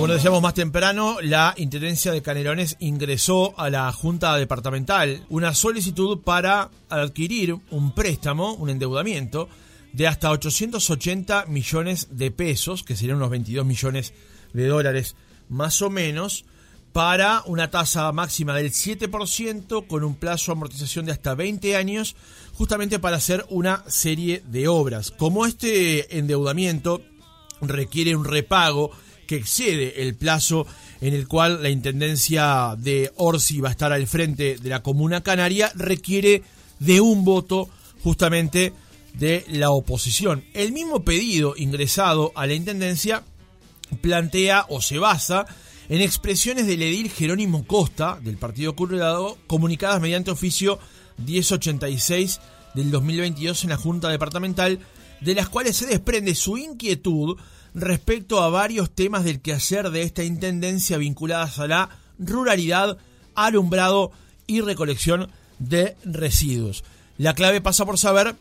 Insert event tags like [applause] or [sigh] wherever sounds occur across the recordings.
Como lo decíamos más temprano, la Intendencia de Canelones ingresó a la Junta Departamental una solicitud para adquirir un préstamo, un endeudamiento, de hasta 880 millones de pesos, que serían unos 22 millones de dólares más o menos, para una tasa máxima del 7% con un plazo de amortización de hasta 20 años, justamente para hacer una serie de obras. Como este endeudamiento requiere un repago que excede el plazo en el cual la Intendencia de Orsi va a estar al frente de la Comuna Canaria, requiere de un voto justamente de la oposición. El mismo pedido ingresado a la Intendencia plantea o se basa en expresiones del edil Jerónimo Costa, del Partido Colorado, comunicadas mediante oficio 1086 del 2022 en la Junta Departamental, de las cuales se desprende su inquietud respecto a varios temas del quehacer de esta intendencia vinculadas a la ruralidad, alumbrado y recolección de residuos. La clave pasa por saber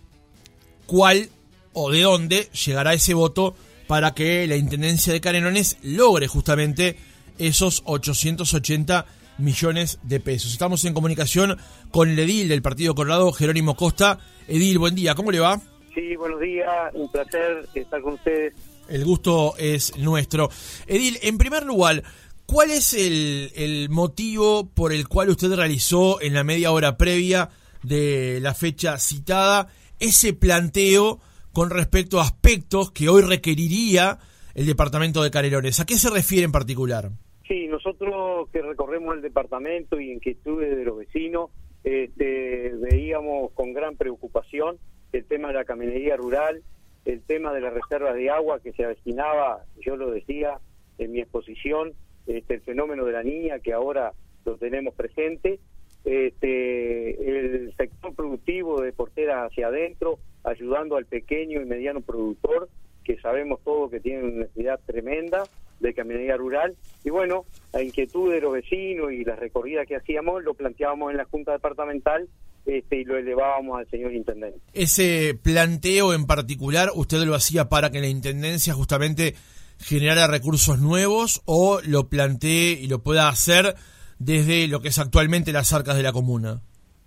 cuál o de dónde llegará ese voto para que la Intendencia de Canelones logre justamente esos 880 millones de pesos. Estamos en comunicación con el edil del Partido Colorado, Jerónimo Costa. Edil, buen día, ¿cómo le va? Sí, buenos días, un placer estar con ustedes. El gusto es nuestro. Edil, en primer lugar, ¿cuál es el, motivo por el cual usted realizó en la media hora previa de la fecha citada ese planteo con respecto a aspectos que hoy requeriría el departamento de Canelones? ¿A qué se refiere en particular? Sí, nosotros que recorremos el departamento y inquietudes de los vecinos, este, veíamos con gran preocupación el tema de la caminería rural, el tema de las reservas de agua que se destinaba, yo lo decía en mi exposición, este, el fenómeno de la niña que ahora lo tenemos presente, este, el sector productivo de portera hacia adentro, ayudando al pequeño y mediano productor, que sabemos todo que tiene una necesidad tremenda, de camionería rural. Y bueno, la inquietud de los vecinos y la recorrida que hacíamos lo planteábamos en la Junta Departamental este, y lo elevábamos al señor Intendente. Ese planteo en particular, ¿usted lo hacía para que la Intendencia justamente generara recursos nuevos o lo plantee y lo pueda hacer desde lo que es actualmente las arcas de la comuna?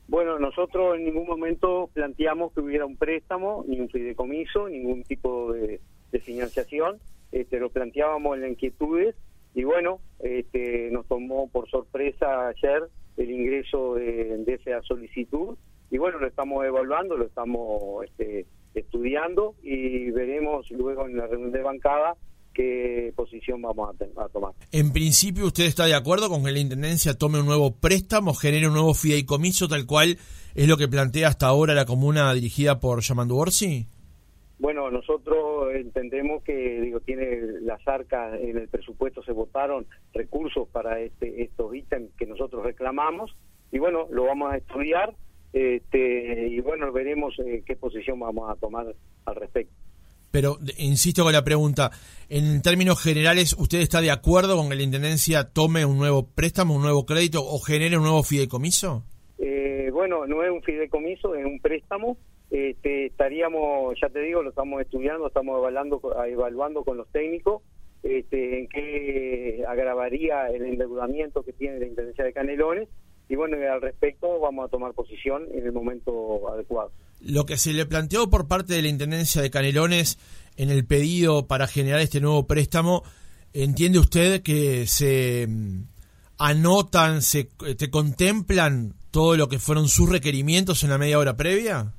Bueno, nosotros en ningún momento planteamos que hubiera un préstamo, ni un fideicomiso, ningún tipo de, de financiación este, lo planteábamos en las inquietudes y bueno, este, nos tomó por sorpresa ayer el ingreso de, esa solicitud y bueno, lo estamos evaluando, lo estamos este, estudiando y veremos luego en la reunión de bancada qué posición vamos a, a, tomar. En principio, ¿usted está de acuerdo con que la Intendencia tome un nuevo préstamo, genere un nuevo fideicomiso, tal cual es lo que plantea hasta ahora la comuna dirigida por Yamandu Orsi? Bueno, nosotros entendemos que digo tiene las arcas en el presupuesto se votaron recursos para este, estos ítems que nosotros reclamamos y bueno lo vamos a estudiar este, y bueno veremos eh, qué posición vamos a tomar al respecto. Pero insisto con la pregunta, en términos generales, ¿usted está de acuerdo con que la Intendencia tome un nuevo préstamo, un nuevo crédito o genere un nuevo fideicomiso? Eh, bueno, no es un fideicomiso, es un préstamo este, estaríamos, ya te digo, lo estamos estudiando, estamos evaluando, evaluando con los técnicos este, en qué agravaría el endeudamiento que tiene la Intendencia de Canelones y bueno, al respecto vamos a tomar posición en el momento adecuado. Lo que se le planteó por parte de la Intendencia de Canelones en el pedido para generar este nuevo préstamo, ¿entiende usted que se mm, anotan, se te contemplan todo lo que fueron sus requerimientos en la media hora previa?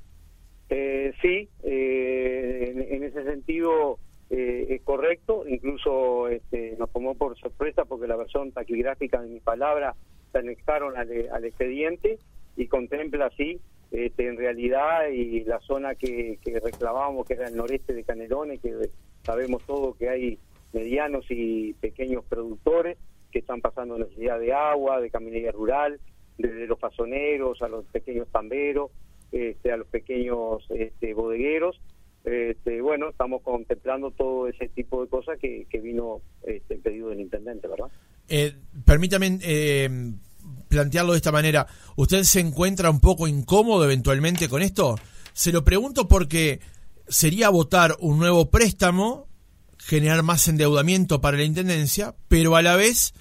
Sí, eh, en, ese sentido eh, es correcto, incluso este, nos tomó por sorpresa porque la versión taquigráfica de mi palabra se anexaron al, expediente y contempla así este, en realidad y la zona que, reclamábamos que era el noreste de Canelones, que sabemos todo que hay medianos y pequeños productores que están pasando necesidad de agua, de caminería rural, desde los pasoneros a los pequeños tamberos, este, a los pequeños este, bodegueros. Este, bueno, estamos contemplando todo ese tipo de cosas que, vino este, pedido del intendente, ¿verdad? Eh, permítame eh, plantearlo de esta manera. ¿Usted se encuentra un poco incómodo eventualmente con esto? Se lo pregunto porque sería votar un nuevo préstamo generar más endeudamiento para la Intendencia, pero a la vez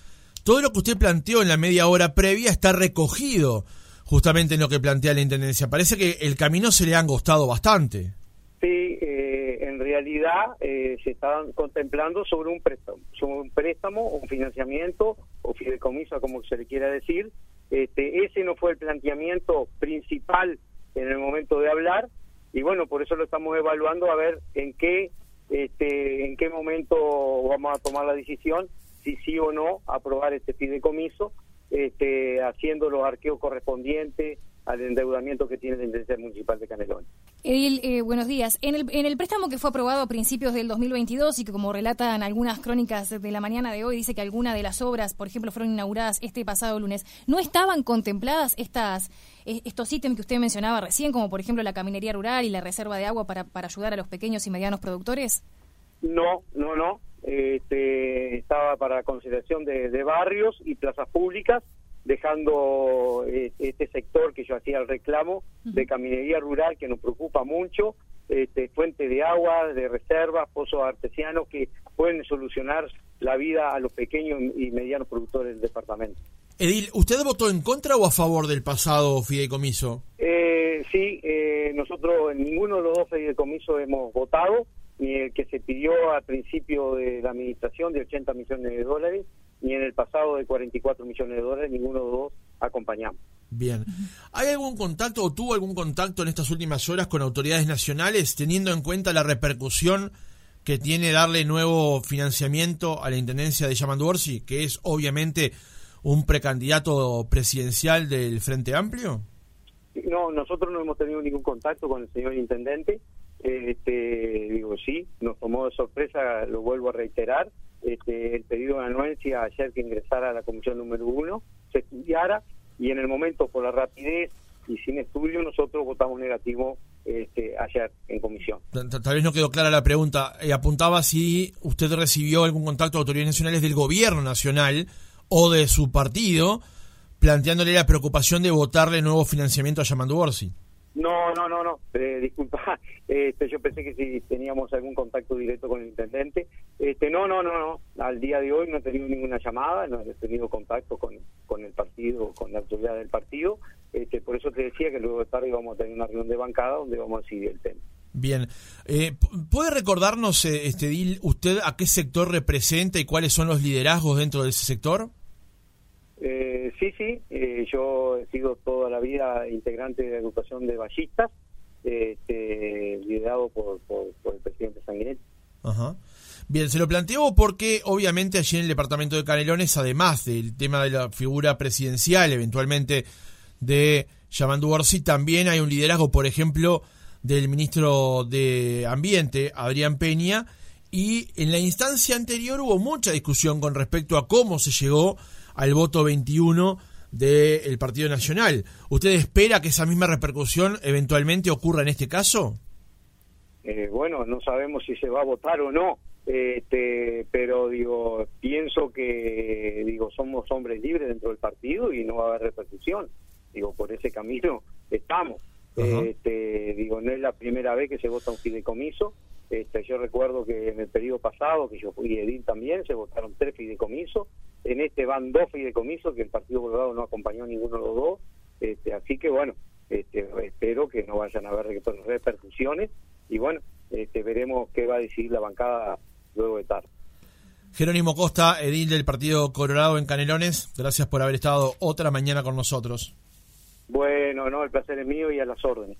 todo lo que usted planteó en la media hora previa está recogido justamente en lo que plantea la Intendencia. Parece que el camino se le ha angostado bastante. Sí, eh, en realidad eh, se estaban contemplando sobre un préstamo, sobre un préstamo, un financiamiento o fideicomiso, como se le quiera decir. Este, ese no fue el planteamiento principal en el momento de hablar y bueno, por eso lo estamos evaluando a ver en qué este, en qué momento vamos a tomar la decisión si sí o no aprobar este fideicomiso, este, haciendo los arqueos correspondientes al endeudamiento que tiene la Intendencia Municipal de Canelones. Edil, eh, buenos días. En el, en el préstamo que fue aprobado a principios del 2022 y que como relatan algunas crónicas de la mañana de hoy, dice que algunas de las obras, por ejemplo, fueron inauguradas este pasado lunes, ¿no estaban contempladas estas eh, estos ítems que usted mencionaba recién, como por ejemplo la caminería rural y la reserva de agua para, para ayudar a los pequeños y medianos productores? No, no, no. Para consideración de, de barrios y plazas públicas dejando eh, este sector que yo hacía el reclamo de caminería rural que nos preocupa mucho, este, fuente de agua, de reservas, pozos artesianos que pueden solucionar la vida a los pequeños y medianos productores del departamento. Edil, ¿usted votó en contra o a favor del pasado fideicomiso? Eh, sí, eh, nosotros en ninguno de los dos fideicomisos hemos votado, ni el que se pidió al principio de la administración de 80 millones de dólares, ni en el pasado de 44 millones de dólares, ninguno de los dos acompañamos. Bien. ¿Hay algún contacto o tuvo algún contacto en estas últimas horas con autoridades nacionales, teniendo en cuenta la repercusión que tiene darle nuevo financiamiento a la Intendencia de Yamandu Orsi, que es obviamente un precandidato presidencial del Frente Amplio? No, nosotros no hemos tenido ningún contacto con el señor Intendente. Este, digo, sí, nos tomó de sorpresa, lo vuelvo a reiterar, este, el pedido de anuencia ayer que ingresara a la comisión número uno, se estudiara y en el momento por la rapidez y sin estudio nosotros votamos negativo este, ayer en comisión. Tal vez no quedó clara la pregunta. Eh, apuntaba si usted recibió algún contacto de autoridades nacionales del gobierno nacional o de su partido planteándole la preocupación de votarle nuevo financiamiento a Yamandu Orsi. No, no, no, no. Eh, disculpa, [laughs] este, si teníamos algún contacto directo con el intendente. Este, no, no, no, no. Al día de hoy no he tenido ninguna llamada, no he tenido contacto con, con el partido, con la autoridad del partido. Este, por eso te decía que luego de tarde vamos a tener una reunión de bancada donde vamos a decidir el tema. Bien. Eh, ¿Puede recordarnos, eh, este Dil, usted a qué sector representa y cuáles son los liderazgos dentro de ese sector? Eh, sí, sí, eh, yo he sido toda la vida integrante de la agrupación de ballistas, este, liderado por, el presidente Sanguinetti. Ajá. Bien, se lo planteo porque obviamente allí en el departamento de Canelones, además del tema de la figura presidencial, eventualmente de Yamandu Orsi, también hay un liderazgo, por ejemplo, del ministro de Ambiente, Adrián Peña, y en la instancia anterior hubo mucha discusión con respecto a cómo se llegó al voto 21 del Partido Nacional. ¿Usted espera que esa misma repercusión eventualmente ocurra en este caso? Eh, bueno, no sabemos si se va a votar o no, este, pero digo, pienso que digo somos hombres libres dentro del partido y no va a haber repercusión. Digo, por ese camino estamos. Este, digo, no es la primera vez que se vota un fideicomiso. Este, yo recuerdo que en el periodo pasado, que yo fui edil también, se votaron tres fideicomisos. En este van dos fideicomisos que el Partido Colorado no acompañó ninguno de los dos. Este, así que bueno, este, espero que no vayan a haber repercusiones y bueno, este, veremos qué va a decir la bancada luego de tarde. Jerónimo Costa, edil del Partido Colorado en Canelones, gracias por haber estado otra mañana con nosotros. Bueno, no, el placer es mío y a las órdenes.